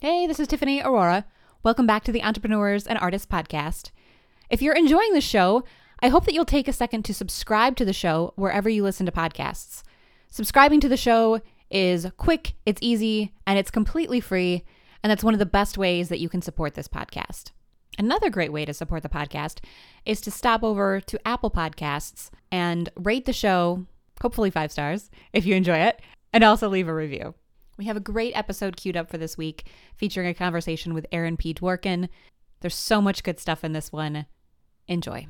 Hey, this is Tiffany Aurora. Welcome back to the Entrepreneurs and Artists Podcast. If you're enjoying the show, I hope that you'll take a second to subscribe to the show wherever you listen to podcasts. Subscribing to the show is quick, it's easy, and it's completely free. And that's one of the best ways that you can support this podcast. Another great way to support the podcast is to stop over to Apple Podcasts and rate the show, hopefully five stars, if you enjoy it, and also leave a review. We have a great episode queued up for this week featuring a conversation with Aaron P. Dworkin. There's so much good stuff in this one. Enjoy.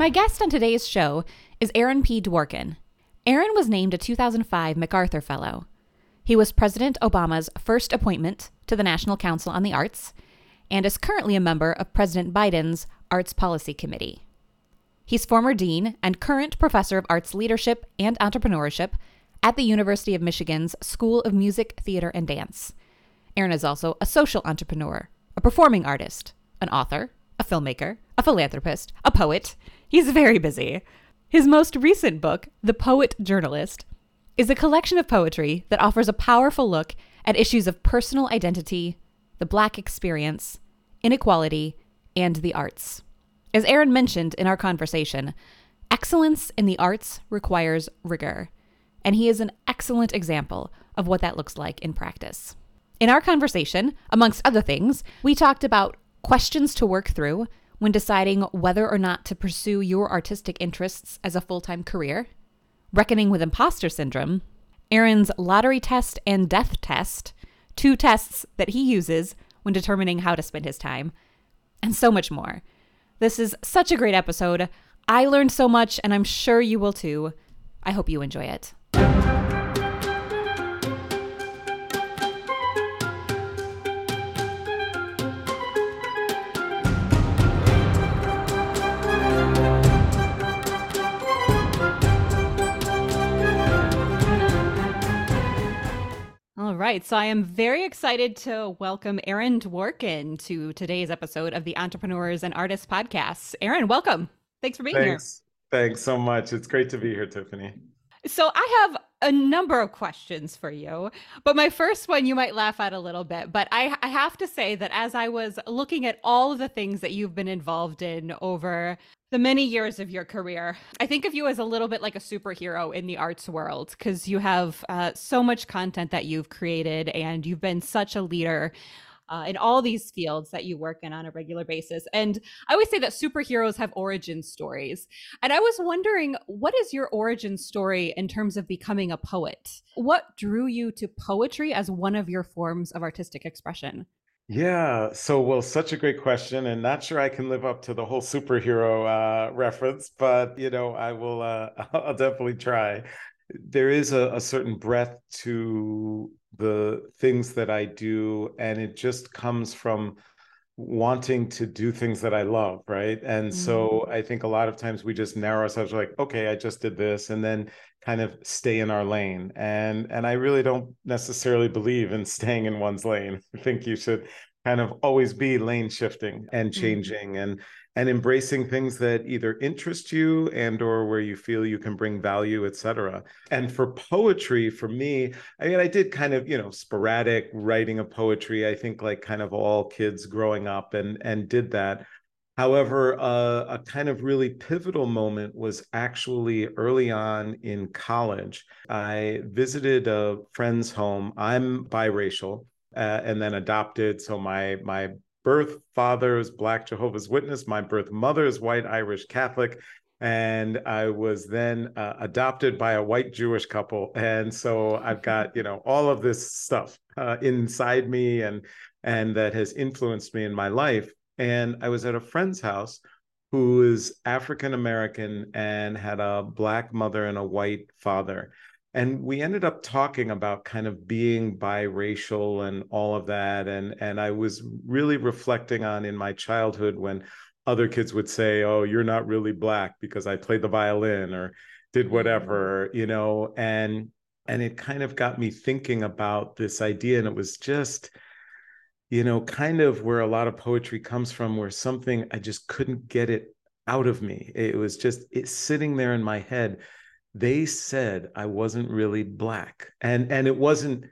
My guest on today's show is Aaron P. Dworkin. Aaron was named a 2005 MacArthur Fellow. He was President Obama's first appointment to the National Council on the Arts and is currently a member of President Biden's Arts Policy Committee. He's former dean and current professor of arts leadership and entrepreneurship at the University of Michigan's School of Music, Theater, and Dance. Aaron is also a social entrepreneur, a performing artist, an author, a filmmaker, a philanthropist, a poet. He's very busy. His most recent book, The Poetjournalist, is a collection of poetry that offers a powerful look at issues of personal identity, the Black experience, inequality, and the arts. As Aaron mentioned in our conversation, excellence in the arts requires rigor, and he is an excellent example of what that looks like in practice. In our conversation, amongst other things, we talked about questions to work through when deciding whether or not to pursue your artistic interests as a full time career, reckoning with imposter syndrome, Aaron's lottery test and death test, two tests that he uses when determining how to spend his time, and so much more. This is such a great episode. I learned so much, and I'm sure you will too. I hope you enjoy it. All right. So I am very excited to welcome Aaron Dworkin to today's episode of the Entrepreneurs and Artists Podcast. Aaron, welcome. Thanks for being Thanks. here. Thanks so much. It's great to be here, Tiffany. So I have a number of questions for you, but my first one you might laugh at a little bit. But I, I have to say that as I was looking at all of the things that you've been involved in over the many years of your career. I think of you as a little bit like a superhero in the arts world because you have uh, so much content that you've created and you've been such a leader. Uh, in all these fields that you work in on a regular basis. And I always say that superheroes have origin stories. And I was wondering, what is your origin story in terms of becoming a poet? What drew you to poetry as one of your forms of artistic expression? Yeah, so well, such a great question, and not sure I can live up to the whole superhero uh, reference, but you know, I will. Uh, I'll definitely try. There is a, a certain breadth to the things that I do, and it just comes from wanting to do things that I love, right? And mm-hmm. so I think a lot of times we just narrow ourselves like, okay, I just did this, and then kind of stay in our lane. And and I really don't necessarily believe in staying in one's lane. I think you should kind of always be lane shifting and mm-hmm. changing mm-hmm. and and embracing things that either interest you and or where you feel you can bring value etc and for poetry for me i mean i did kind of you know sporadic writing of poetry i think like kind of all kids growing up and and did that However, uh, a kind of really pivotal moment was actually early on in college. I visited a friend's home. I'm biracial uh, and then adopted. So my my birth father is Black Jehovah's Witness. My birth mother is white Irish Catholic. And I was then uh, adopted by a white Jewish couple, and so I've got you know all of this stuff uh, inside me, and and that has influenced me in my life and I was at a friend's house who is African American and had a black mother and a white father. and we ended up talking about kind of being biracial and all of that and and I was really reflecting on in my childhood when other kids would say oh you're not really black because I played the violin or did mm-hmm. whatever you know and and it kind of got me thinking about this idea and it was just you know kind of where a lot of poetry comes from where something I just couldn't get it out of me it was just it's sitting there in my head they said I wasn't really black. And and it wasn't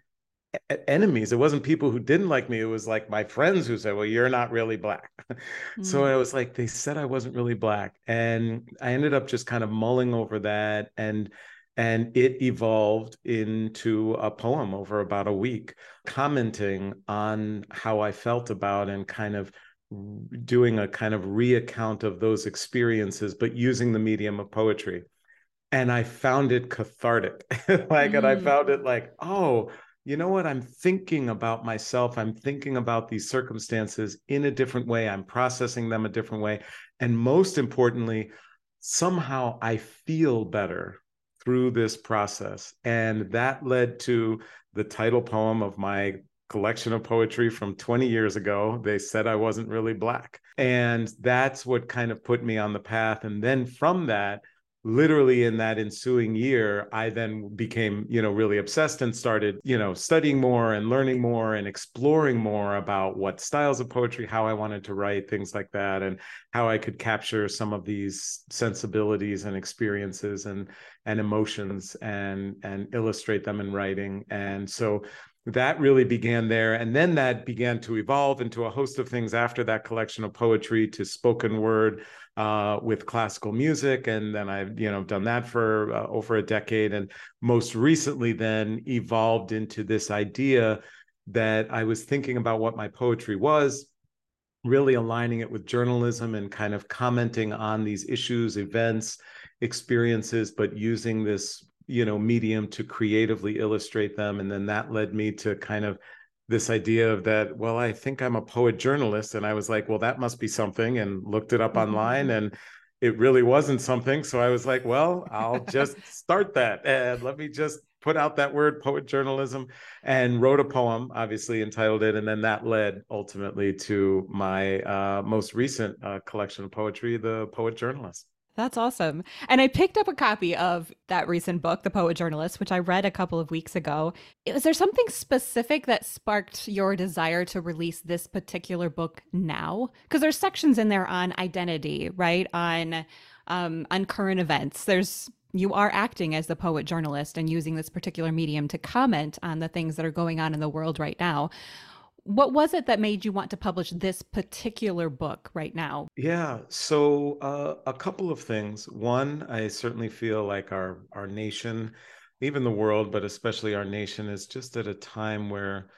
enemies. It wasn't people who didn't like me. It was like my friends who said, "Well, you're not really black." mm-hmm. So I was like, they said I wasn't really black, and I ended up just kind of mulling over that, and and it evolved into a poem over about a week, commenting on how I felt about and kind of doing a kind of reaccount of those experiences, but using the medium of poetry and I found it cathartic. like, mm. and I mm. found it like, oh, you know what? I'm thinking about myself. I'm thinking about these circumstances in a different way. I'm processing them a different way. And most importantly, somehow I feel better through this process. And that led to the title poem of my collection of poetry from 20 years ago. They said I wasn't really Black. And that's what kind of put me on the path. And then from that, literally in that ensuing year i then became you know really obsessed and started you know studying more and learning more and exploring more about what styles of poetry how i wanted to write things like that and how i could capture some of these sensibilities and experiences and and emotions and and illustrate them in writing. And so that really began there. And then that began to evolve into a host of things after that collection of poetry to spoken word uh, with classical music, and then I've you know done that for uh, over a decade, and most recently then evolved into this idea that I was thinking about what my poetry was, really aligning it with journalism and kind of commenting on these issues, events, experiences, but using this you know medium to creatively illustrate them, and then that led me to kind of this idea of that well i think i'm a poet journalist and i was like well that must be something and looked it up mm-hmm. online and it really wasn't something so i was like well i'll just start that and let me just put out that word poet journalism and wrote a poem obviously entitled it and then that led ultimately to my uh, most recent uh, collection of poetry the poet journalist that's awesome. And I picked up a copy of that recent book, The Poetjournalist, which I read a couple of weeks ago. Was there something specific that sparked your desire to release this particular book now? Because there's sections in there on identity, right? On um, on current events. There's you are acting as the poet journalist and using this particular medium to comment on the things that are going on in the world right now what was it that made you want to publish this particular book right now? Yeah, so uh, a couple of things. One, I certainly feel like our our nation, even the world, but especially our nation, is just at a time where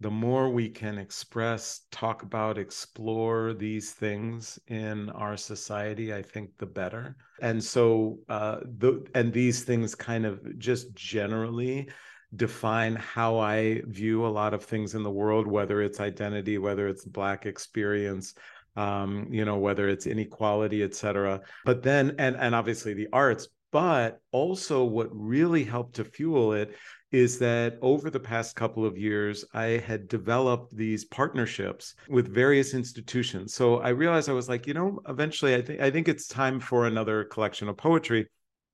the more we can express, talk about, explore these things in our society, I think the better. And so, uh, the and these things kind of just generally define how I view a lot of things in the world, whether it's identity, whether it's Black experience, um, you know, whether it's inequality, et cetera. But then, and and obviously the arts, but also what really helped to fuel it is that over the past couple of years, I had developed these partnerships with various institutions. So I realized I was like, you know, eventually I think I think it's time for another collection of poetry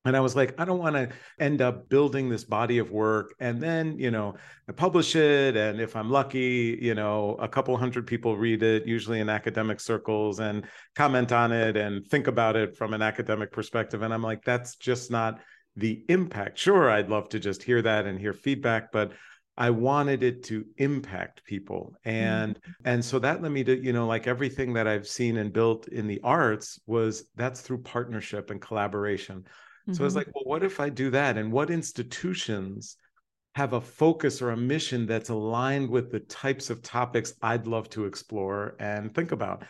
and i was like i don't want to end up building this body of work and then you know I publish it and if i'm lucky you know a couple hundred people read it usually in academic circles and comment on it and think about it from an academic perspective and i'm like that's just not the impact sure i'd love to just hear that and hear feedback but I wanted it to impact people. And mm-hmm. and so that led me to, you know, like everything that I've seen and built in the arts was that's through partnership and collaboration. Mm-hmm. So I was like, well, what if I do that? And what institutions have a focus or a mission that's aligned with the types of topics I'd love to explore and think about?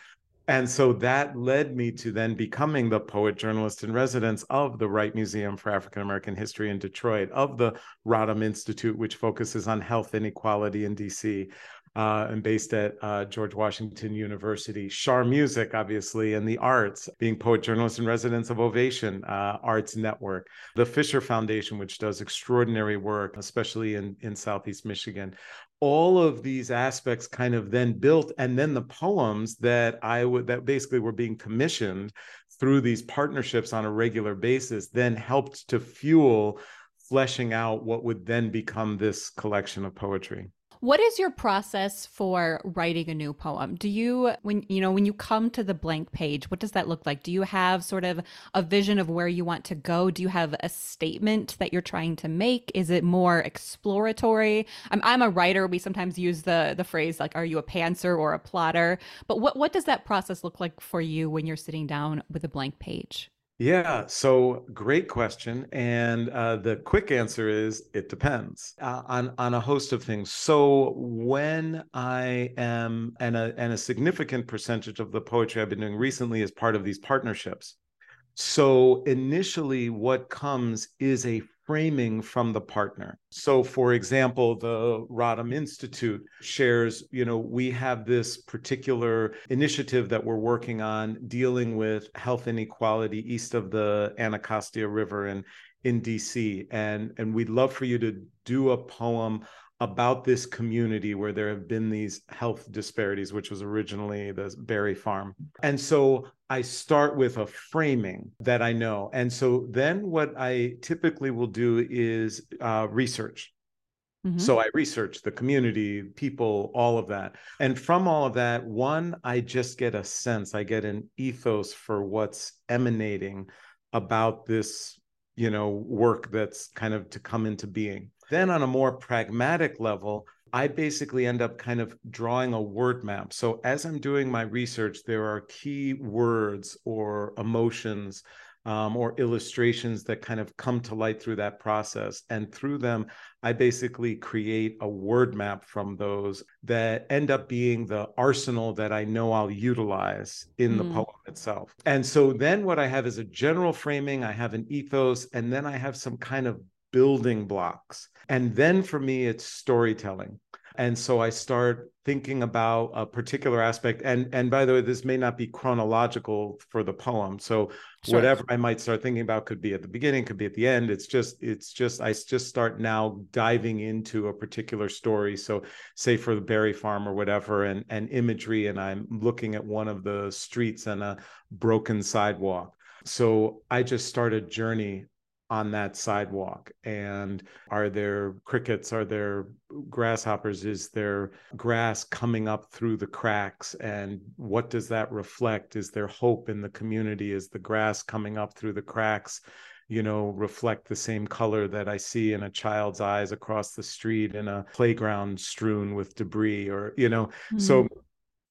And so that led me to then becoming the poet journalist in residence of the Wright Museum for African American History in Detroit, of the Rodham Institute, which focuses on health inequality in DC, uh, and based at uh, George Washington University. Schar Music, obviously, and the arts, being poet, journalist, and residents of Ovation uh, Arts Network. The Fisher Foundation, which does extraordinary work, especially in, in Southeast Michigan. All of these aspects kind of then built, and then the poems that I would that basically were being commissioned through these partnerships on a regular basis then helped to fuel fleshing out what would then become this collection of poetry. What is your process for writing a new poem? Do you when you know when you come to the blank page, what does that look like? Do you have sort of a vision of where you want to go? Do you have a statement that you're trying to make? Is it more exploratory? I'm I'm a writer. We sometimes use the the phrase like are you a pantser or a plotter? But what what does that process look like for you when you're sitting down with a blank page? Yeah, so great question, and uh, the quick answer is it depends uh, on on a host of things. So when I am, and a and a significant percentage of the poetry I've been doing recently is part of these partnerships. So initially, what comes is a framing from the partner. So, for example, the Rodham Institute shares, you know, we have this particular initiative that we're working on dealing with health inequality east of the Anacostia River and in DC. And, and we'd love for you to do a poem about this community where there have been these health disparities, which was originally the Barry Farm. And so I start with a framing that I know. And so then what I typically will do is uh, research. Mm-hmm. So I research the community, people, all of that. And from all of that, one, I just get a sense, I get an ethos for what's emanating about this, you know, work that's kind of to come into being. Then, on a more pragmatic level, I basically end up kind of drawing a word map. So, as I'm doing my research, there are key words or emotions um, or illustrations that kind of come to light through that process. And through them, I basically create a word map from those that end up being the arsenal that I know I'll utilize in mm. the poem itself. And so then what I have is a general framing, I have an ethos, and then I have some kind of building blocks. And then for me, it's storytelling. And so I start thinking about a particular aspect. And and by the way, this may not be chronological for the poem. So sure. whatever I might start thinking about could be at the beginning, could be at the end. It's just, it's just, I just start now diving into a particular story. So say for the Barry Farm or whatever, and and imagery, and I'm looking at one of the streets and a broken sidewalk. So I just start a journey on that sidewalk? And are there crickets? Are there grasshoppers? Is there grass coming up through the cracks? And what does that reflect? Is there hope in the community? Is the grass coming up through the cracks you know reflect the same color that i see in a child's eyes across the street in a playground strewn with debris or you know? Mm-hmm. so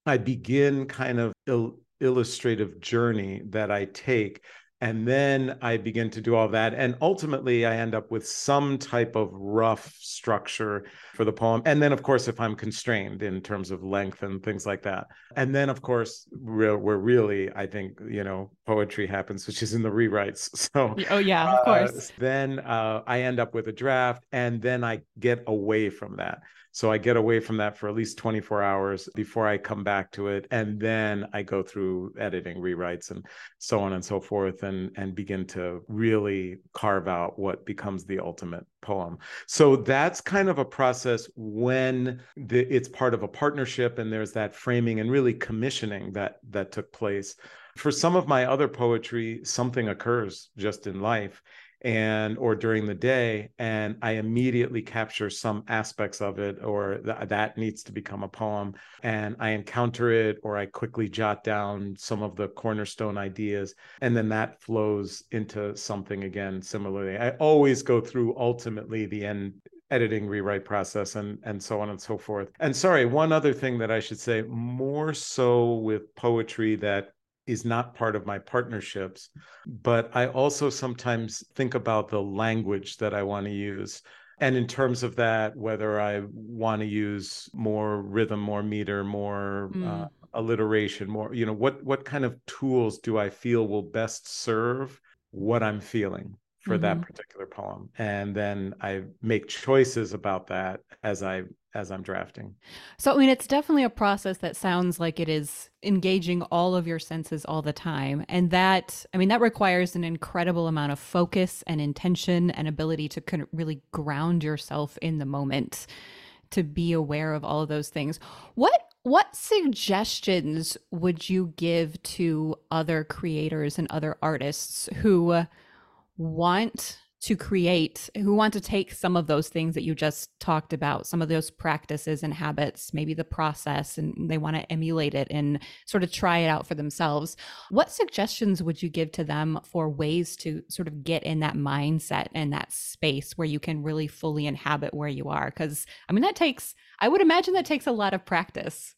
i begin kind of il- illustrative journey that i take and then I begin to do all that. And ultimately, I end up with some type of rough structure for the poem. And then, of course, if I'm constrained in terms of length and things like that. And then, of course, where, where really, I think, you know, poetry happens, which is in the rewrites. So, oh, yeah, of uh, course. Then uh, I end up with a draft, and then I get away from that. So I get away from that for at least 24 hours before I come back to it. And then I go through editing, rewrites, and so on and so forth, and, and begin to really carve out what becomes the ultimate poem. So that's kind of a process when the, it's part of a partnership and there's that framing and really commissioning that that took place. For some of my other poetry, something occurs just in life and or during the day and i immediately capture some aspects of it or th- that needs to become a poem and i encounter it or i quickly jot down some of the cornerstone ideas and then that flows into something again similarly. I always go through ultimately the end editing rewrite process and and so on and so forth. And sorry one other thing that i should say more so with poetry that is not part of my partnerships. But I also sometimes think about the language that I want to use. And in terms of that, whether I want to use more rhythm, more meter, more mm. uh, alliteration, more, you know, what what kind of tools do I feel will best serve what I'm feeling? For mm-hmm. that particular poem and then i make choices about that as i as i'm drafting so i mean it's definitely a process that sounds like it is engaging all of your senses all the time and that i mean that requires an incredible amount of focus and intention and ability to kind of really ground yourself in the moment to be aware of all of those things what what suggestions would you give to other creators and other artists who want to create, who want to take some of those things that you just talked about, some of those practices and habits, maybe the process, and they want to emulate it and sort of try it out for themselves. What suggestions would you give to them for ways to sort of get in that mindset and that space where you can really fully inhabit where you are? Because, I mean, that takes, I would imagine that takes a lot of practice.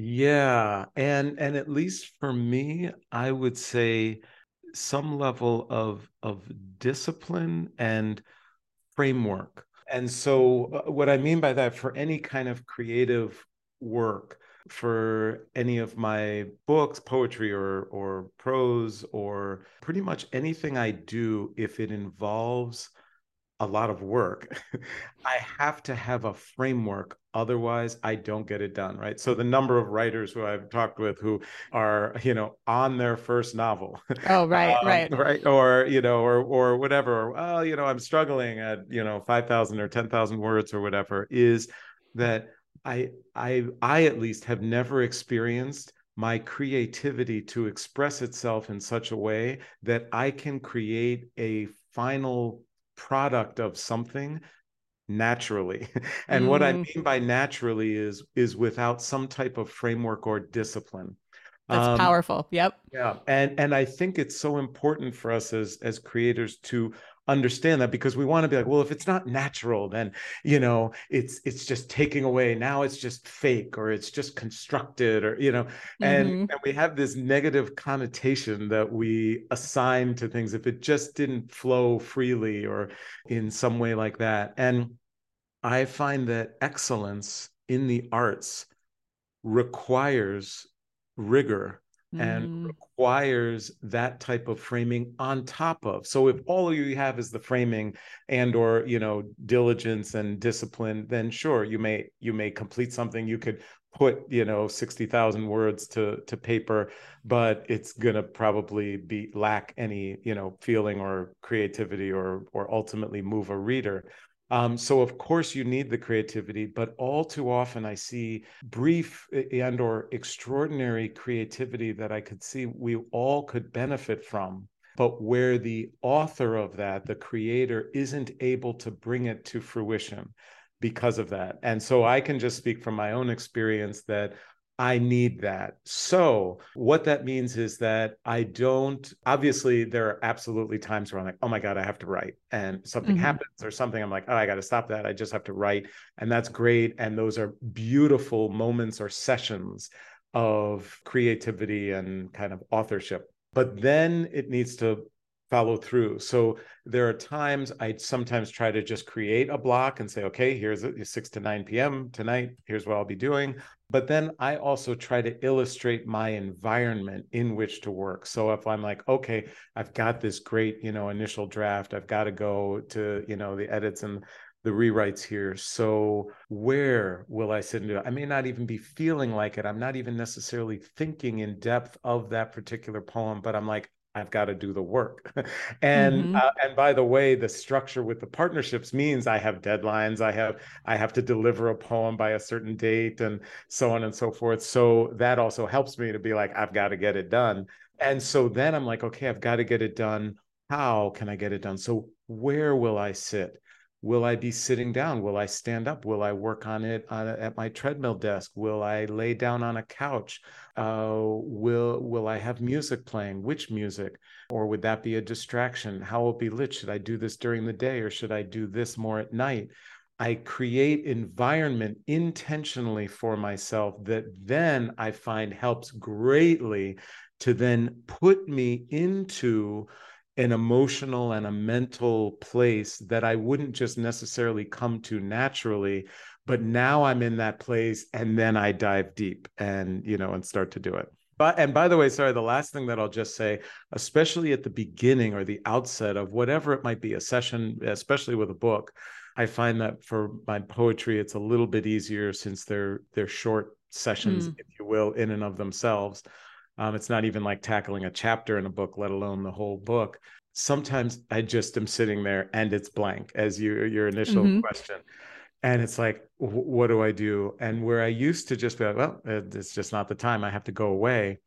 Yeah, and and at least for me, I would say some level of of discipline and framework. And so uh, what I mean by that for any kind of creative work, for any of my books, poetry or or prose or pretty much anything I do if it involves a lot of work. I have to have a framework. Otherwise, I don't get it done. Right. So the number of writers who I've talked with who are, you know, on their first novel. Oh, right, um, right. Right. Or, you know, or or whatever. Well, you know, I'm struggling at, you know, 5,000 or 10,000 words or whatever, is that I I I at least have never experienced my creativity to express itself in such a way that I can create a final product of something naturally and mm. what i mm. mean by naturally is is without some type of framework or discipline that's um, powerful yep yeah and and i think it's so important for us as as creators to understand that because we want to be like well if it's not natural then you know it's it's just taking away now it's just fake or it's just constructed or you know and mm-hmm. and we have this negative connotation that we assign to things if it just didn't flow freely or in some way like that and i find that excellence in the arts requires rigor and mm. requires that type of framing on top of. So if all you have is the framing and or you know diligence and discipline then sure you may you may complete something. You could put you know 60,000 words to to paper but it's going to probably be lack any you know feeling or creativity or or ultimately move a reader um, so of course you need the creativity, but all too often I see brief and or extraordinary creativity that I could see we all could benefit from, but where the author of that, the creator, isn't able to bring it to fruition because of that. And so I can just speak from my own experience that I need that. So, what that means is that I don't, obviously, there are absolutely times where I'm like, oh my God, I have to write. And something mm-hmm. happens or something. I'm like, oh, I got to stop that. I just have to write. And that's great. And those are beautiful moments or sessions of creativity and kind of authorship. But then it needs to follow through. So there are times I sometimes try to just create a block and say, okay, here's it, 6 to 9 p.m. tonight. Here's what I'll be doing. But then I also try to illustrate my environment in which to work. So if I'm like, okay, I've got this great, you know, initial draft, I've got to go to, you know, the edits and the rewrites here. So where will I sit and do it? I may not even be feeling like it. I'm not even necessarily thinking in depth of that particular poem, but I'm like, I've got to do the work. and mm-hmm. uh, and by the way, the structure with the partnerships means I have deadlines. I have I have to deliver a poem by a certain date, and so on and so forth. So that also helps me to be like, I've got to get it done. And so then I'm like, okay, I've got to get it done. How can I get it done? So where will I sit? Will i be sitting down? Will i stand up? Will i work on it on, at my treadmill desk? Will i lay down on a couch? Uh, will will i have music playing? Which music? Or would that be a distraction? How will it be lit? Should i do this during the day or should i do this more at night? I create environment intentionally for myself that then I find helps greatly to then put me into an emotional and a mental place that I wouldn't just necessarily come to naturally, but now I'm in that place and then I dive deep and, you know, and start to do it. But and by the way, sorry, the last thing that I'll just say, especially at the beginning or the outset of whatever it might be, a session, especially with a book, I find that for my poetry, it's a little bit easier since they're they're short sessions, mm. if you will, in and of themselves. Um, it's not even like tackling a chapter in a book, let alone the whole book. Sometimes I just am sitting there and it's blank, as you your initial mm-hmm. question and it's like what do i do and where i used to just be like well it's just not the time i have to go away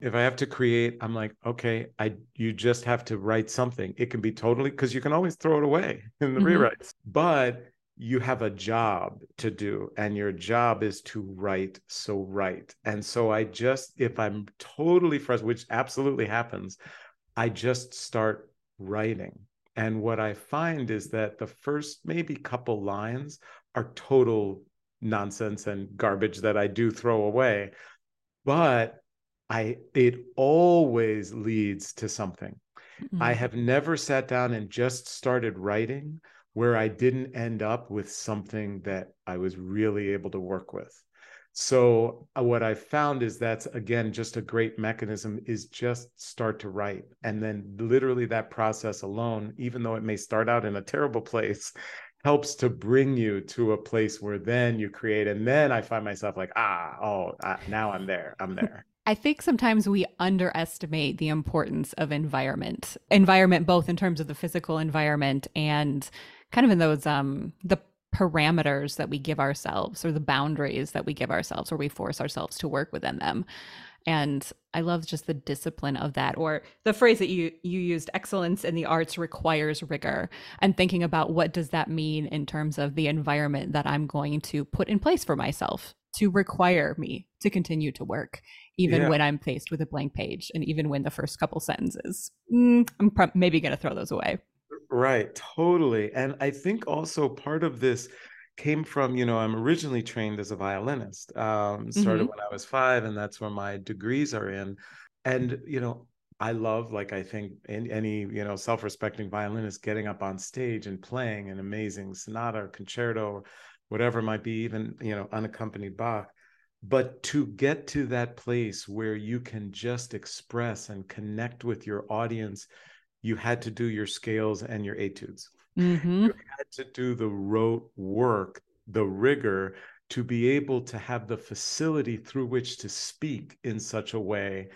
if i have to create i'm like okay i you just have to write something it can be totally because you can always throw it away in the mm-hmm. rewrites but you have a job to do and your job is to write so write and so i just if i'm totally frustrated which absolutely happens i just start writing and what i find is that the first maybe couple lines are total nonsense and garbage that I do throw away. But I it always leads to something. Mm-hmm. I have never sat down and just started writing where I didn't end up with something that I was really able to work with. So uh, what I found is that's again just a great mechanism is just start to write and then literally that process alone even though it may start out in a terrible place helps to bring you to a place where then you create and then i find myself like ah oh ah, now i'm there i'm there I think sometimes we underestimate the importance of environment. Environment both in terms of the physical environment and kind of in those um the parameters that we give ourselves or the boundaries that we give ourselves or we force ourselves to work within them. And i love just the discipline of that or the phrase that you you used excellence in the arts requires rigor. And thinking about what does that mean in terms of the environment that i'm going to put in place for myself to require me to continue to work even yeah. when i'm faced with a blank page and even when the first couple sentences mm, i'm pro- maybe going to throw those away right totally and i think also part of this came from you know i'm originally trained as a violinist um, started mm-hmm. when i was five and that's where my degrees are in and you know i love like i think in, any you know self-respecting violinist getting up on stage and playing an amazing sonata or concerto whatever it might be even you know unaccompanied bach but to get to that place where you can just express and connect with your audience you had to do your scales and your etudes Mm-hmm. You had to do the rote work, the rigor to be able to have the facility through which to speak in such a way.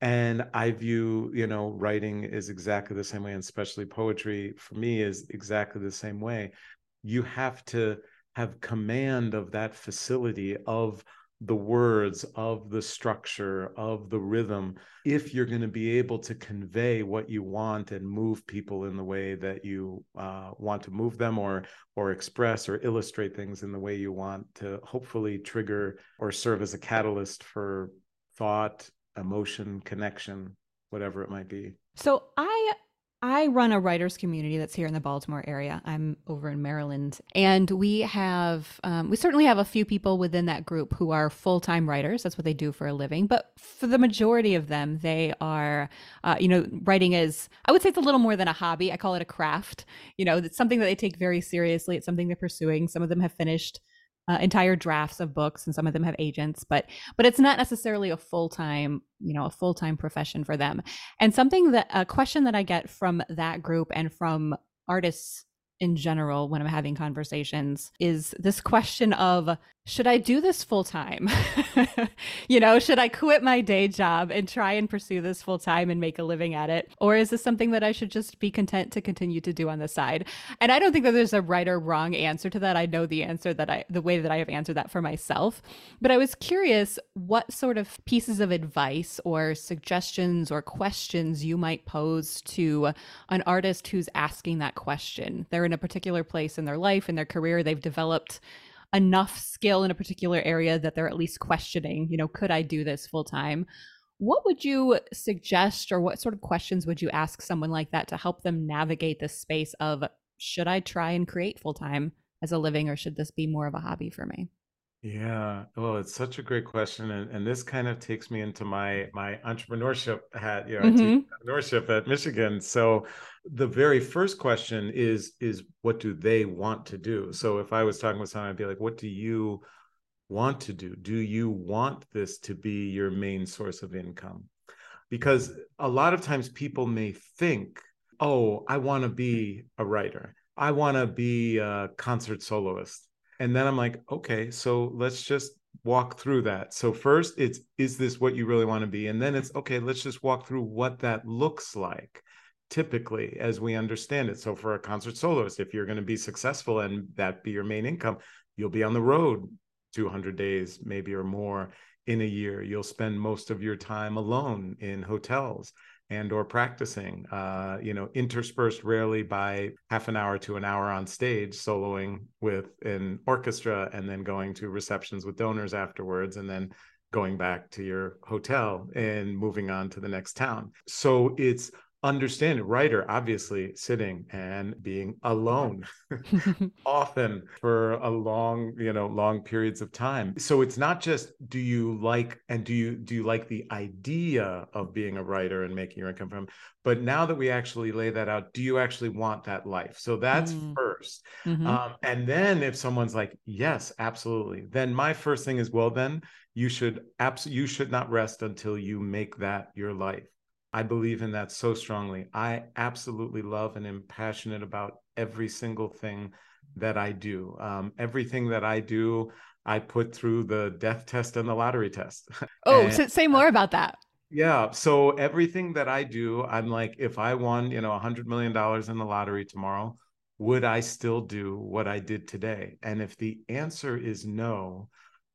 And I view, you know, writing is exactly the same way, and especially poetry for me is exactly the same way. You have to have command of that facility of the words of the structure of the rhythm if you're going to be able to convey what you want and move people in the way that you uh, want to move them or or express or illustrate things in the way you want to hopefully trigger or serve as a catalyst for thought emotion connection whatever it might be. So i I run a writers community that's here in the Baltimore area. I'm over in Maryland, and we have um, we certainly have a few people within that group who are full time writers. That's what they do for a living. But for the majority of them, they are, uh, you know, writing is I would say it's a little more than a hobby. I call it a craft. You know, it's something that they take very seriously. It's something they're pursuing. Some of them have finished uh, entire drafts of books and some of them have agents but but it's not necessarily a full-time you know a full-time profession for them. And something that a question that i get from that group and from artists in general when I'm having conversations is this question of should I do this full time? you know, should I quit my day job and try and pursue this full time and make a living at it? Or is this something that I should just be content to continue to do on the side? And I don't think that there's a right or wrong answer to that. I know the answer that I, the way that I have answered that for myself. But I was curious what sort of pieces of advice or suggestions or questions you might pose to an artist who's asking that question. They're in a particular place in their life, in their career, they've developed enough skill in a particular area that they're at least questioning, you know, could I do this full time? What would you suggest, or what sort of questions would you ask someone like that to help them navigate this space of should I try and create full time as a living, or should this be more of a hobby for me? Yeah, well, it's such a great question, and, and this kind of takes me into my my entrepreneurship hat. You know, mm-hmm. Entrepreneurship at Michigan. So the very first question is is what do they want to do? So if I was talking with someone, I'd be like, what do you want to do? Do you want this to be your main source of income? Because a lot of times people may think, oh, I want to be a writer, I want to be a concert soloist. And then I'm like, okay, so let's just walk through that. So first it's is this what you really want to be? And then it's okay, let's just walk through what that looks like typically as we understand it. So for a concert soloist, if you're going to be successful and that be your main income, you'll be on the road 200 days maybe or more in a year. You'll spend most of your time alone in hotels and or practicing uh, you know interspersed rarely by half an hour to an hour on stage soloing with an orchestra and then going to receptions with donors afterwards and then going back to your hotel and moving on to the next town. So it's understand a writer obviously sitting and being alone often for a long you know long periods of time. So it's not just do you like and do you do you like the idea of being a writer and making your income from but now that we actually lay that out do you actually want that life? So that's mm. 1st mm-hmm. um, and then if someone's like yes absolutely then my first thing is well then you should absolutely you should not rest until you make that your life I believe in that so strongly. I absolutely love and am passionate about every single thing that I do. Um, everything that I do, I put through the death test and the lottery test. Oh, and, say more about that. Yeah. So everything that I do, I'm like, if I won, you know, a hundred million dollars in the lottery tomorrow, would I still do what I did today? And if the answer is no,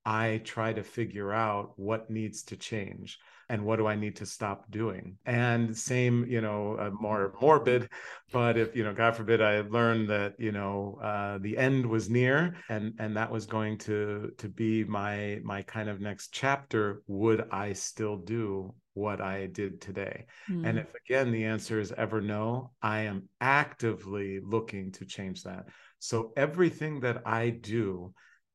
I try to figure out what needs to change and what do I need to stop doing? And same, you know, uh, more morbid, but if you know, God forbid, I learned that you know uh, the end was near, and and that was going to to be my my kind of next chapter. Would I still do what I did today? Mm. And if again the answer is ever no, I am actively looking to change that. So everything that I do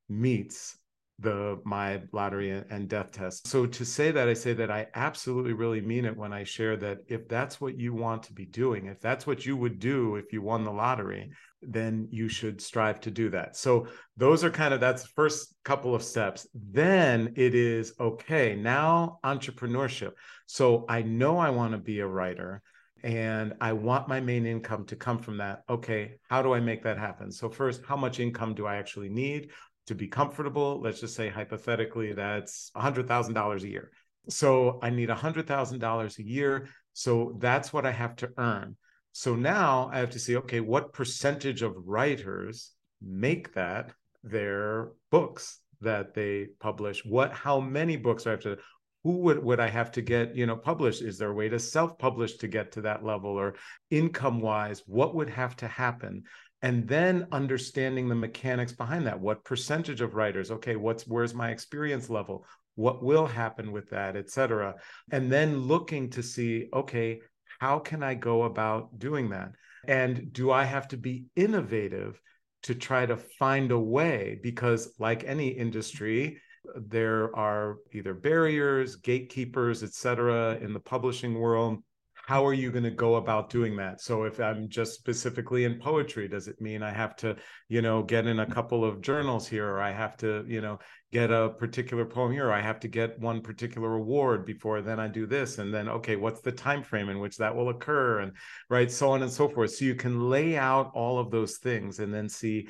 meets the my lottery and death test. So to say that, I say that I absolutely really mean it when I share that if that's what you want to be doing, if that's what you would do if you won the lottery, then you should strive to do that. So those are kind of that's the first couple of steps. Then it is okay, now entrepreneurship. So I know I want to be a writer and I want my main income to come from that. Okay, how do I make that happen? So, first, how much income do I actually need? To be comfortable, let's just say hypothetically that's $100,000 a year. So I need $100,000 a year. So that's what I have to earn. So now I have to see, okay, what percentage of writers make that their books that they publish? What, how many books do I have to, who would, would I have to get, you know, published? Is there a way to self-publish to get to that level or income wise, what would have to happen? And then understanding the mechanics behind that. What percentage of writers okay what's where's my experience level? What will happen with that et cetera. And then looking to see okay how can i go about doing that? And do i have to be innovative to try to find a way? Because like any industry there are either barriers gatekeepers et cetera in the publishing world how are you going to go about doing that? So if i'm just specifically in poetry does it mean i have to you know get in a mm-hmm. couple of journals here or i have to you know get a particular poem here or i have to get one particular award before then i do this and then okay what's the time frame in which that will occur and right so on and so forth. So you can lay out all of those things and then see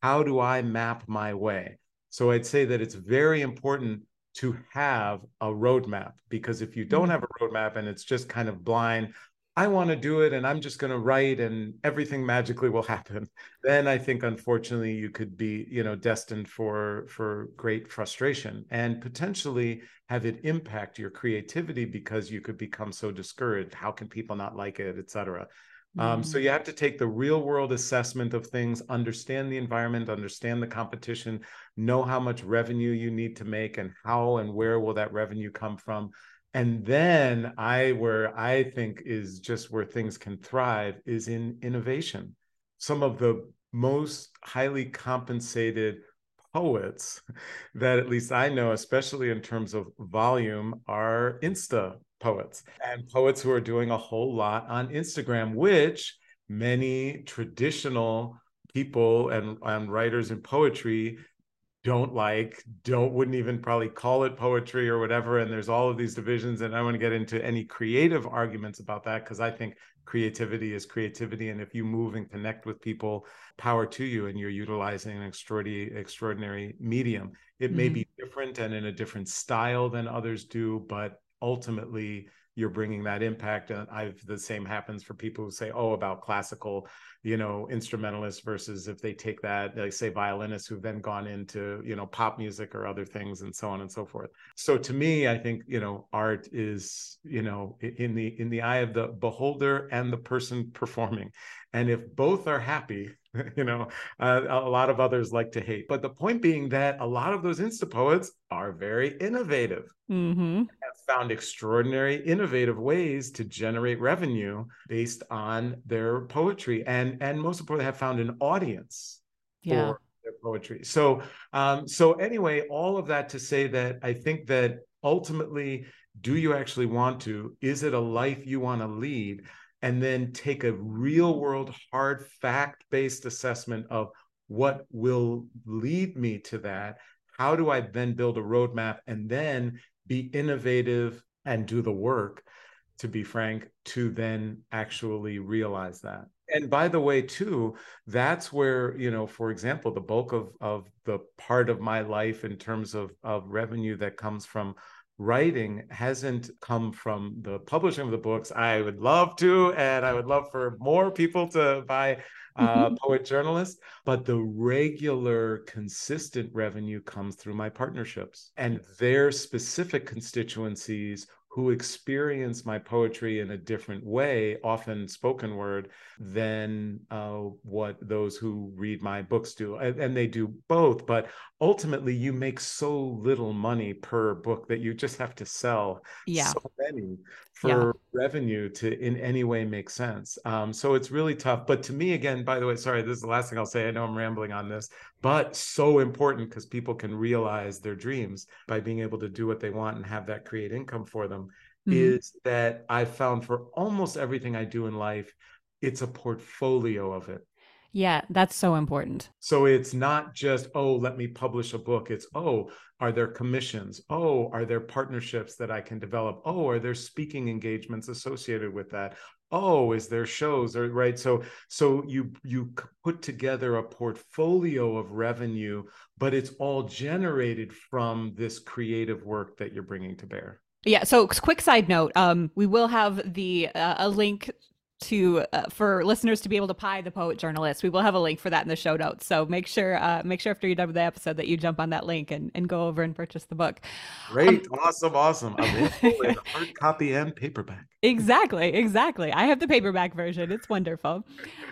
how do i map my way? So i'd say that it's very important to have a roadmap because if you don't mm-hmm. have a roadmap and it's just kind of blind i want to do it and i'm just going to write and everything magically will happen then i think unfortunately you could be you know destined for for great frustration and potentially have it impact your creativity because you could become so discouraged how can people not like it etc um, so mm. you have to take the real world assessment of things, understand the environment, understand the competition, know how much revenue you need to make and how and where will that revenue come from. And then I where I think is just where things can thrive is in innovation. Some of the most highly compensated poets that at least I know, especially in terms of volume, are Insta poets and poets who are doing a whole lot on Instagram, which many traditional people and, and writers in poetry don't like, don't wouldn't even probably call it poetry or whatever. And there's all of these divisions. And I want to get into any creative arguments about that because I think creativity is creativity. And if you move and connect with people, power to you, and you're utilizing an extraordinary, extraordinary medium. It mm-hmm. may be different and in a different style than others do, but ultimately you're bringing that impact and i've the same happens for people who say oh about classical you know instrumentalists versus if they take that like say violinists who've then gone into you know pop music or other things and so on and so forth. So to me i think you know art is you know in the in the eye of the beholder and the person performing and if both are happy you know uh, a lot of others like to hate. But the point being that a lot of those insta poets are very innovative. Mm-hmm. have found extraordinary innovative ways to generate revenue based on their poetry. And and most importantly have found an audience yeah. for their poetry. So um so anyway all of that to say that i think that ultimately do you actually want to? Is it a life you want to lead and then take a real world hard fact based assessment of what will lead me to that. How do i then build a roadmap and then be innovative and do the work to be frank to then actually realize that? And by the way too that's where you know for example the bulk of of the part of my life in terms of of revenue that comes from writing hasn't come from the publishing of the books. I would love to, and I would love for more people to buy uh, mm-hmm. Poetjournalist, but the regular, consistent revenue comes through my partnerships and their specific constituencies who experience my poetry in a different way, often spoken word, than uh, what those who read my books do. And, and, they do both, but ultimately you make so little money per book that you just have to sell yeah. so many for yeah. revenue to in any way make sense. Um, so it's really tough. But to me, again, by the way, sorry, this is the last thing I'll say. I know I'm rambling on this, but so important because people can realize their dreams by being able to do what they want and have that create income for them. Mm-hmm. Is that I've found for almost everything I do in life, it's a portfolio of it. Yeah, that's so important. So it's not just, oh, let me publish a book. It's, oh, are there commissions? Oh, are there partnerships that I can develop? Oh, are there speaking engagements associated with that? Oh, is there shows or right? So so you you put together a portfolio of revenue, but it's all generated from this creative work that you're bringing to bear. Yeah. So, quick side note: um, we will have the uh, a link to uh, for listeners to be able to buy the Poetjournalist. We will have a link for that in the show notes. So make sure uh, make sure after you're done with the episode that you jump on that link and, and go over and purchase the book. Great. Um, awesome. Awesome. Available hard copy and paperback exactly exactly i have the paperback version it's wonderful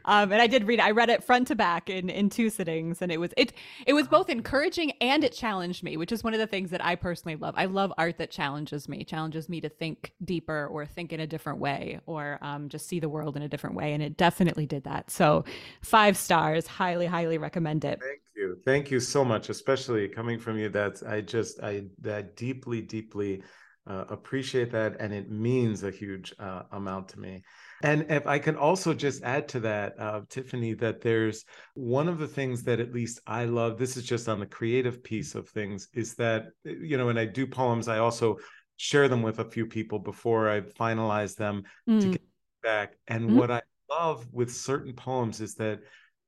um, and i did read i read it front to back in in two sittings and it was it it was both encouraging and it challenged me which is one of the things that i personally love i love art that challenges me challenges me to think deeper or think in a different way or um, just see the world in a different way. And it definitely did that. So, five stars, highly, highly recommend it. Thank you. Thank you so much, especially coming from you. That's, I just, I, that deeply, deeply uh, appreciate that. And it means a huge uh, amount to me. And if I can also just add to that, uh, Tiffany, that there's one of the things that at least I love, this is just on the creative piece of things, is that, you know, when I do poems, I also share them with a few people before I finalize them mm. to get back. And mm-hmm. what I love with certain poems is that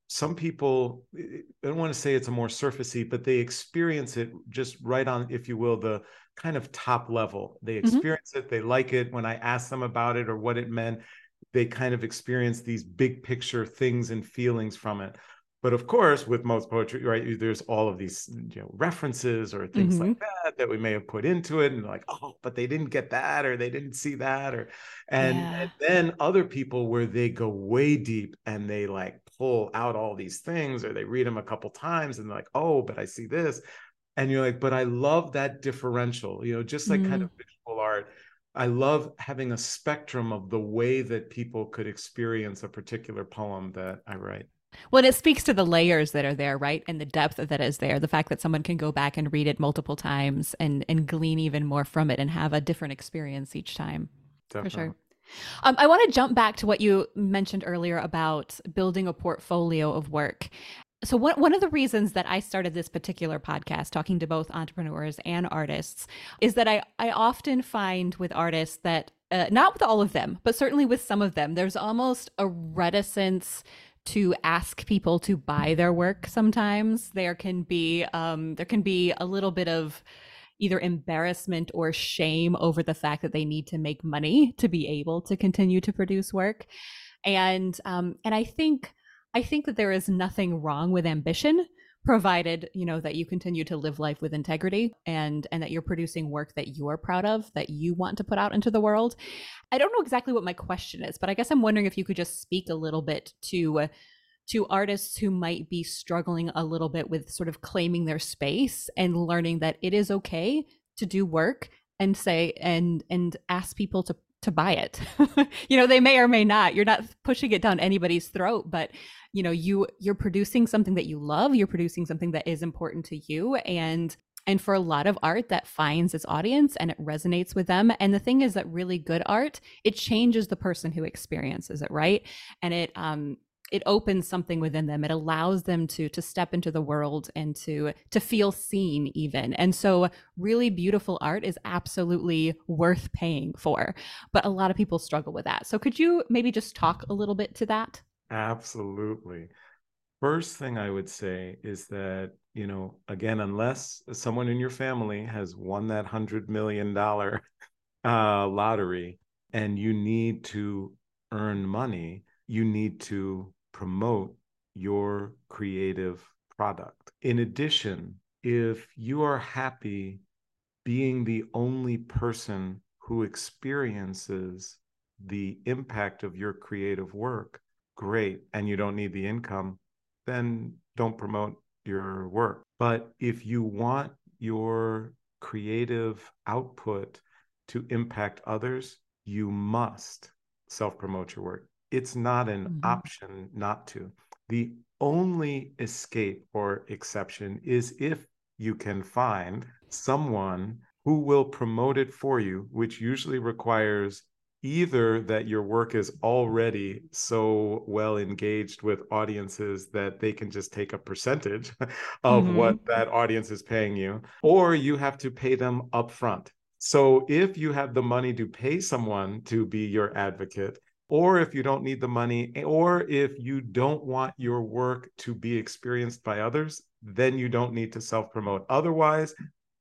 some people, I don't want to say it's a more surfacey, but they experience it just right on, if you will, the kind of top level. They mm-hmm. experience mm-hmm. it, they like it. When I ask them about it or what it meant, they kind of experience these big picture things and feelings from it. But of course, with most poetry, right, there's all of these you know, references or things mm-hmm. like that that we may have put into it, and like, oh, but they didn't get that, or they didn't see that, or and, yeah. and then other people where they go way deep and they like pull out all these things, or they read them a couple times and they're like, oh, but I see this, and you're like, but I love that differential, you know, just like mm. kind of visual art. I love having a spectrum of the way that people could experience a particular poem that I write. Well, it speaks to the layers that are there, right? And the depth that is there. The fact that someone can go back and read it multiple times and and glean even more from it and have a different experience each time. Definitely. For sure. Um, I want to jump back to what you mentioned earlier about building a portfolio of work. So one one of the reasons that I started this particular podcast talking to both entrepreneurs and artists is that I I often find with artists that uh, not with all of them, but certainly with some of them, there's almost a reticence to ask people to buy their work sometimes. There can be um, there can be a little bit of either embarrassment or shame over the fact that they need to make money to be able to continue to produce work. And um, and i think i think that there is nothing wrong with ambition provided you know that you continue to live life with integrity and and that you're producing work that you're proud of that you want to put out into the world. I don't know exactly what my question is but i guess i'm wondering if you could just speak a little bit to to artists who might be struggling a little bit with sort of claiming their space and learning that it is okay to do work and say and and ask people to to buy it. you know, they may or may not. You're not pushing it down anybody's throat, but you know, you you're producing something that you love, you're producing something that is important to you and and for a lot of art that finds its audience and it resonates with them and the thing is that really good art it changes the person who experiences it right and it um it opens something within them. It allows them to to step into the world and to to feel seen even. And so really beautiful art is absolutely worth paying for but a lot of people struggle with that. So could you maybe just talk a little bit to that? Absolutely. First thing i would say is that you know again unless someone in your family has won that 100 million dollar uh, lottery and you need to earn money you need to promote your creative product. In addition, if you are happy being the only person who experiences the impact of your creative work, great, and you don't need the income, then don't promote your work. But if you want your creative output to impact others, you must self promote your work it's not an mm-hmm. option not to. The only escape or exception is if you can find someone who will promote it for you, which usually requires either that your work is already so well engaged with audiences that they can just take a percentage of mm-hmm. what that audience is paying you, or you have to pay them upfront. So if you have the money to pay someone to be your advocate, or if you don't need the money, eh, or if you don't want your work to be experienced by others, then you don't need to self promote. Otherwise,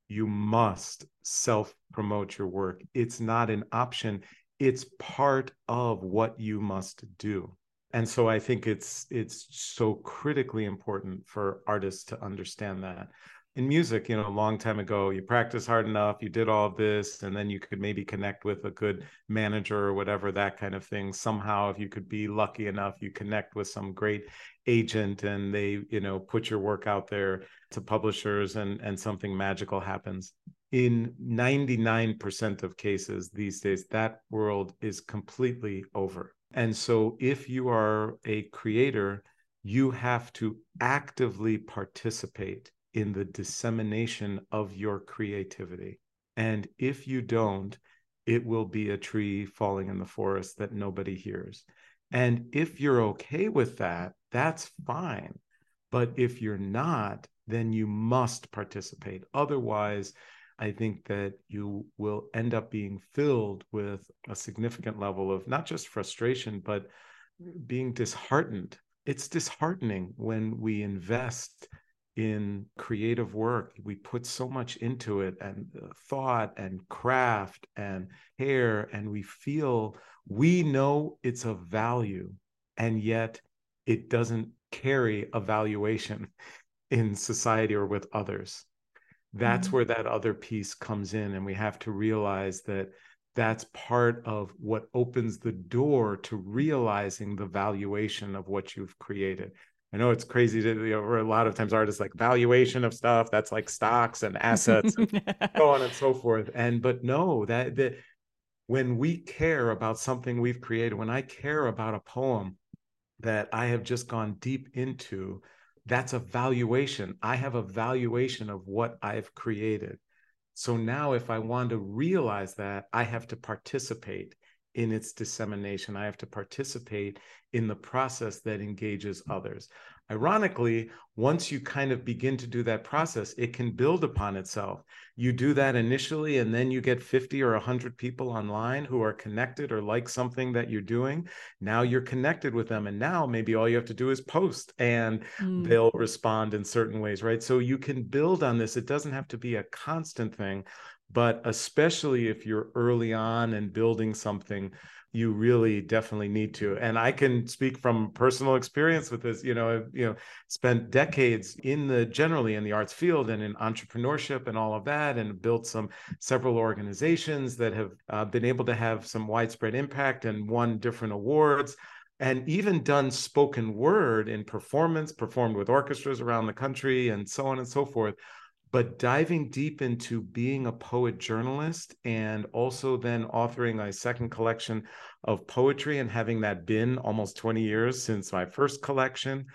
you must self promote your work. It's not an option, it's part of what you must do. And so I think it's it's so critically important for artists to understand that in music, you know, a long time ago, you practice hard enough, you did all this, and then you could maybe connect with a good manager or whatever, that kind of thing. Somehow, if you could be lucky enough, you connect with some great agent and they, you know, put your work out there to publishers and, and something magical happens. In 99% of cases these days, that world is completely over. And so if you are a creator, you have to actively participate in the dissemination of your creativity. And if you don't, it will be a tree falling in the forest that nobody hears. And if you're okay with that, that's fine. But if you're not, then you must participate. Otherwise, I think that you will end up being filled with a significant level of not just frustration, but being disheartened. It's disheartening when we invest in creative work. We put so much into it and thought and craft and hair, and we feel we know it's of value, and yet it doesn't carry a valuation in society or with others. That's mm-hmm. where that other piece comes in, and we have to realize that that's part of what opens the door to realizing the valuation of what you've created. I know it's crazy to you know, a lot of times artists like valuation of stuff that's like stocks and assets and so on and so forth. And but no, that that when we care about something we've created, when I care about a poem that I have just gone deep into, that's a valuation. I have a valuation of what I've created. So now if I want to realize that, I have to participate in its dissemination. I have to participate in the process that engages others. Ironically, once you kind of begin to do that process, it can build upon itself. You do that initially, and then you get 50 or 100 people online who are connected or like something that you're doing. Now you're connected with them. And now maybe all you have to do is post and mm. they'll respond in certain ways, right? So you can build on this. It doesn't have to be a constant thing, but especially if you're early on and building something you really definitely need to. And i can speak from personal experience with this you know I've, you know spent decades in the generally in the arts field and in entrepreneurship and all of that and built some several organizations that have uh, been able to have some widespread impact and won different awards and even done spoken word in performance performed with orchestras around the country and so on and so forth but diving deep into being a poet journalist and also then authoring a second collection of poetry and having that been almost 20 years since my first collection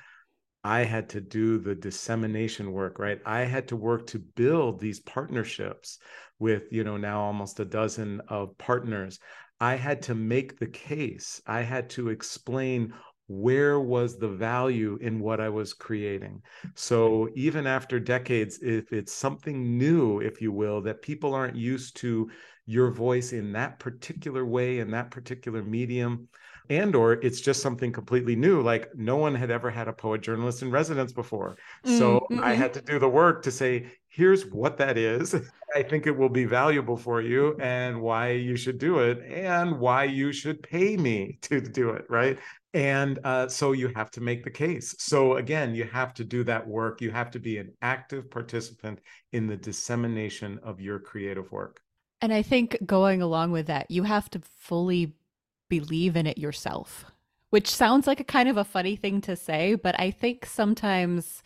i had to do the dissemination work right? I had to work to build these partnerships with you know now almost a dozen of partners. I had to make the case. I had to explain where was the value in what I was creating? So even after decades, if it's something new, if you will, that people aren't used to your voice in that particular way, in that particular medium, and or it's just something completely new like no one had ever had a poet journalist in residence before so mm-hmm. i had to do the work to say here's what that is i think it will be valuable for you and why you should do it and why you should pay me to do it right and uh, so you have to make the case. So again, you have to do that work. You have to be an active participant in the dissemination of your creative work. And I think going along with that, you have to fully believe in it yourself, which sounds like a kind of a funny thing to say, but I think sometimes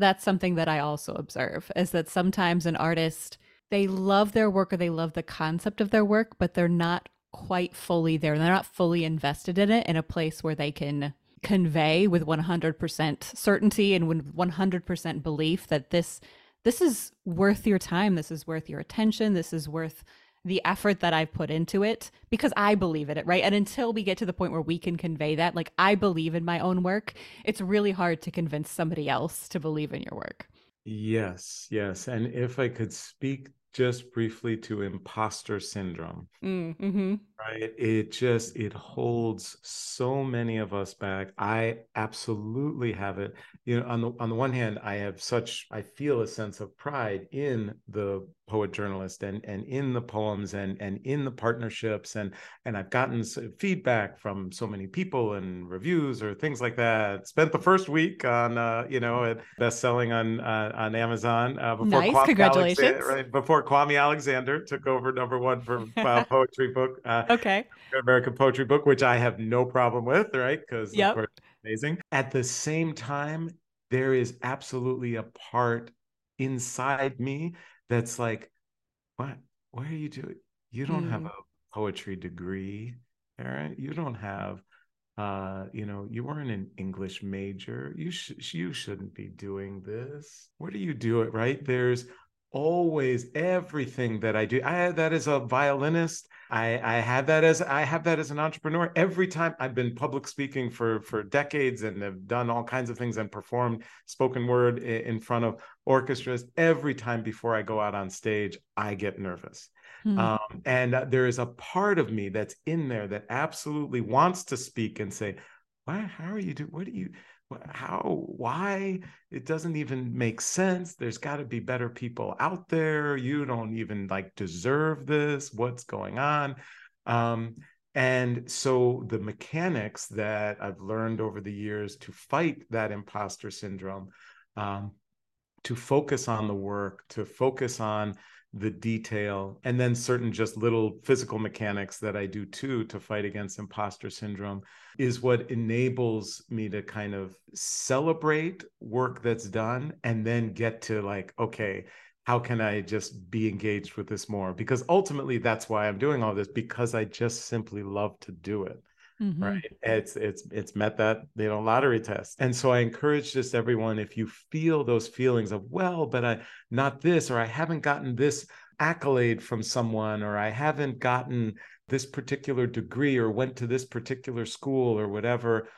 that's something that I also observe is that sometimes an artist they love their work or they love the concept of their work, but they're not quite fully there. They're not fully invested in it in a place where they can convey with 100% certainty and with 100% belief that this this is worth your time, this is worth your attention, this is worth the effort that I've put into it because I believe in it, right? And until we get to the point where we can convey that, like I believe in my own work, it's really hard to convince somebody else to believe in your work. Yes, yes. And if I could speak just briefly to imposter syndrome mm, mm-hmm. Right it just it holds so many of us back i absolutely have it you know on the on the one hand i have such i feel a sense of pride in the Poetjournalist and and in the poems and and in the partnerships and and I've gotten feedback from so many people and reviews or things like that. Spent the first week on uh, you know best selling on uh, on Amazon uh, before nice, Kwame congratulations Alexander, right, before Kwame Alexander took over number one for uh, poetry book. Uh, okay, American poetry book, which I have no problem with, right? Because yep. of course, amazing. At the same time, there is absolutely a part inside me that's like, what? What are you doing? You don't mm. have a poetry degree, Aaron. You don't have, uh, you know, you weren't an English major. You should you shouldn't be doing this. What do you do it right? There's always everything that I do. I have that as a violinist. I, I have that as I have that as an entrepreneur. Every time I've been public speaking for for decades and have done all kinds of things and performed spoken word in front of orchestras. Every time before I go out on stage, I get nervous. Mm-hmm. Um, and there is a part of me that's in there that absolutely wants to speak and say, "Why? How are you doing? What do you? How why? It doesn't even make sense. There's got to be better people out there. You don't even like deserve this. What's going on? Um, and so the mechanics that i've learned over the years to fight that imposter syndrome um, to focus on the work to focus on the detail and then certain just little physical mechanics that I do too to fight against imposter syndrome is what enables me to kind of celebrate work that's done and then get to like okay how can I just be engaged with this more? Because ultimately that's why I'm doing all this because I just simply love to do it Mm-hmm. right it's it's it's met that you know lottery test and so i encourage just everyone if you feel those feelings of well but i not this or i haven't gotten this accolade from someone or i haven't gotten this particular degree or went to this particular school or whatever.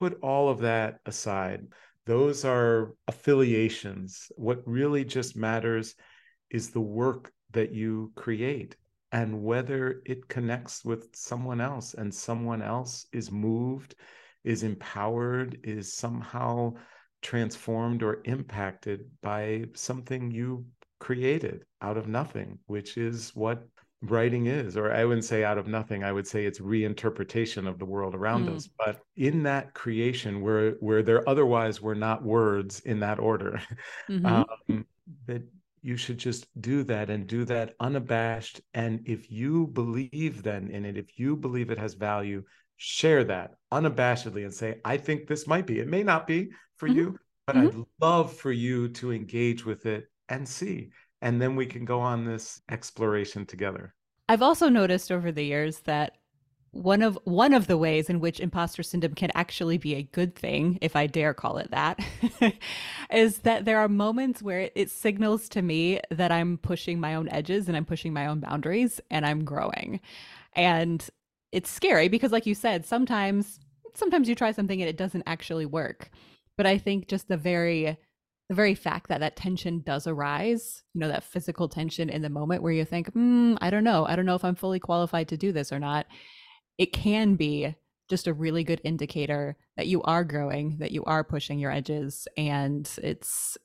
Put all of that aside. Those are affiliations. What really just matters is the work that you create and whether it connects with someone else and someone else is moved, is empowered, is somehow transformed or impacted by something you created out of nothing, which is what writing is or i wouldn't say out of nothing i would say it's reinterpretation of the world around mm. us but in that creation where where there otherwise were not words in that order mm-hmm. um, that you should just do that and do that unabashed and if you believe then in it if you believe it has value share that unabashedly and say i think this might be it may not be for mm-hmm. you but mm-hmm. i'd love for you to engage with it and see and then we can go on this exploration together. I've also noticed over the years that one of one of the ways in which imposter syndrome can actually be a good thing, if I dare call it that, is that there are moments where it, signals to me that I'm pushing my own edges and I'm pushing my own boundaries and I'm growing. And it's scary because like you said, sometimes sometimes you try something and it doesn't actually work. But I think just the very the very fact that that tension does arise, you know, that physical tension in the moment where you think, mm, I don't know, I don't know if I'm fully qualified to do this or not, it can be just a really good indicator that you are growing, that you are pushing your edges, and it's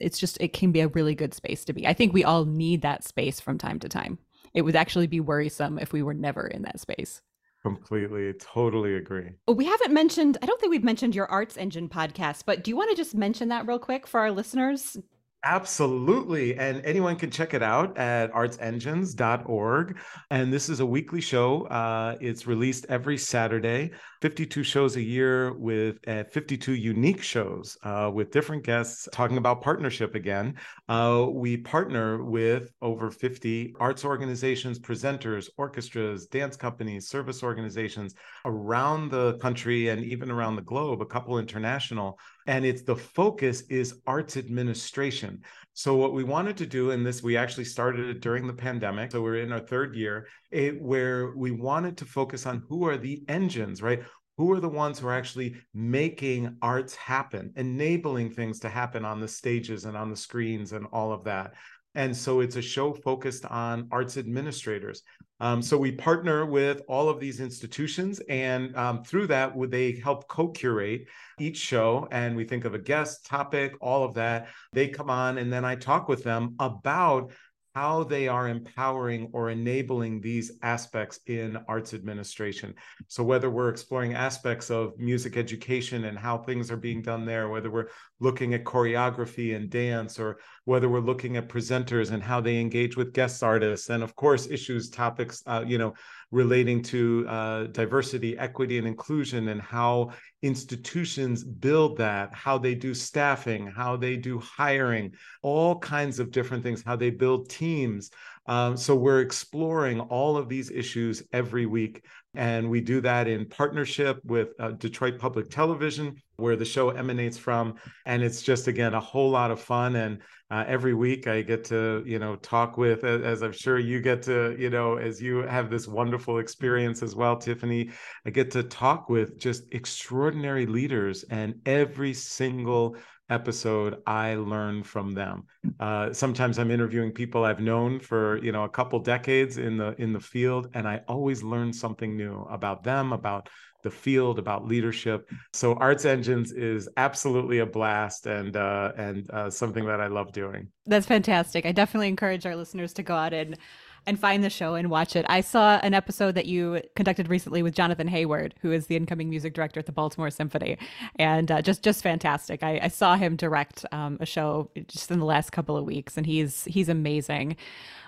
it's just it can be a really good space to be. I think we all need that space from time to time. It would actually be worrisome if we were never in that space. Completely, totally agree. Oh, we haven't mentioned, I don't think we've mentioned your Arts Engine podcast, but do you want to just mention that real quick for our listeners? Absolutely. And anyone can check it out at artsengines.org. And this is a weekly show. Uh, it's released every Saturday, 52 shows a year with uh, 52 unique shows uh, with different guests talking about partnership again. Uh, we partner with over 50 arts organizations, presenters, orchestras, dance companies, service organizations around the country and even around the globe, a couple international and it's the focus is arts administration. So what we wanted to do in this we actually started it during the pandemic so we're in our third year it, where we wanted to focus on who are the engines right? Who are the ones who are actually making arts happen enabling things to happen on the stages and on the screens and all of that and so it's a show focused on arts administrators. Um, so we partner with all of these institutions, and um, through that, would they help co-curate each show? And we think of a guest topic, all of that. They come on, and then I talk with them about how they are empowering or enabling these aspects in arts administration. So, whether we're exploring aspects of music education and how things are being done there, whether we're looking at choreography and dance, or whether we're looking at presenters and how they engage with guest artists, and of course, issues, topics, uh, you know, relating to uh, diversity, equity, and inclusion, and how institutions build that, how they do staffing, how they do hiring, all kinds of different things, how they build teams. Um, so we're exploring all of these issues every week. And we do that in partnership with uh, Detroit Public Television, where the show emanates from. And it's just, again, a whole lot of fun. And uh, every week I get to, you know, talk with, as I'm sure you get to, you know, as you have this wonderful experience as well, Tiffany, I get to talk with just extraordinary leaders. And every single episode i learn from them. Uh, sometimes i'm interviewing people i've known for you know a couple decades in the in the field and i always learn something new about them about the field about leadership. So arts engines is absolutely a blast and uh, and uh, something that i love doing. That's fantastic. I definitely encourage our listeners to go out and and find the show and watch it. I saw an episode that you conducted recently with Jonathon Heyward, who is the incoming music director at the Baltimore Symphony, and uh, just just fantastic. I, I saw him direct um, a show just in the last couple of weeks, and he's he's amazing.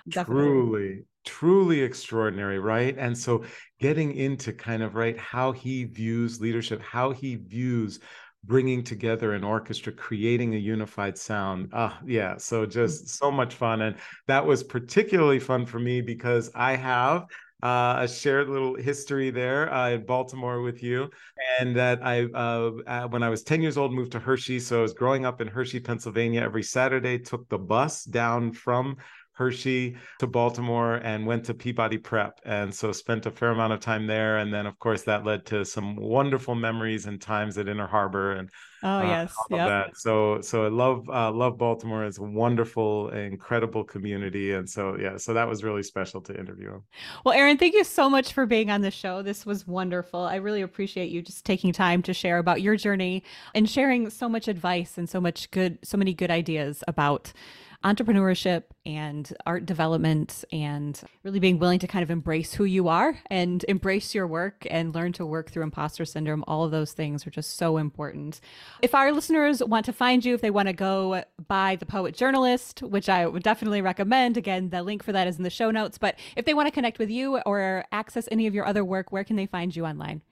Definitely. Truly, truly extraordinary, right? And so getting into kind of right how he views leadership, how he views bringing together an orchestra, creating a unified sound. Ah, yeah. So just so much fun. And that was particularly fun for me because I have uh, a shared little history there uh, in Baltimore with you, and that I, uh, uh, when I was 10 years old, moved to Hershey. So I was growing up in Hershey, Pennsylvania. Every Saturday, took the bus down from Hershey to Baltimore and went to Peabody Prep. And so spent a fair amount of time there. And then, of course, that led to some wonderful memories and times at Inner Harbor and Oh uh, yes, yeah. So so I love uh, love Baltimore. It's a wonderful, incredible community, and so yeah, so that was really special to interview him. Well, Aaron, thank you so much for being on the show. This was wonderful. I really appreciate you just taking time to share about your journey and sharing so much advice and so much good, so many good ideas about entrepreneurship and art development and really being willing to kind of embrace who you are and embrace your work and learn to work through imposter syndrome. All of those things are just so important. If our listeners want to find you, if they want to go buy The Poetjournalist, which I would definitely recommend, again, the link for that is in the show notes. But if they want to connect with you or access any of your other work, where can they find you online?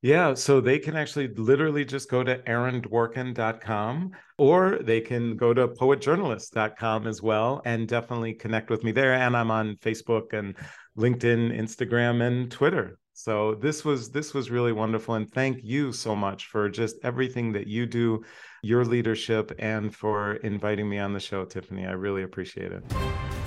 Yeah, so they can actually literally just go to aarondworkin.com or they can go to poetjournalist.com as well and definitely connect with me there. And I'm on Facebook and LinkedIn, Instagram, and Twitter. So this was this was really wonderful. And thank you so much for just everything that you do, your leadership, and for inviting me on the show, Tiffany. I really appreciate it.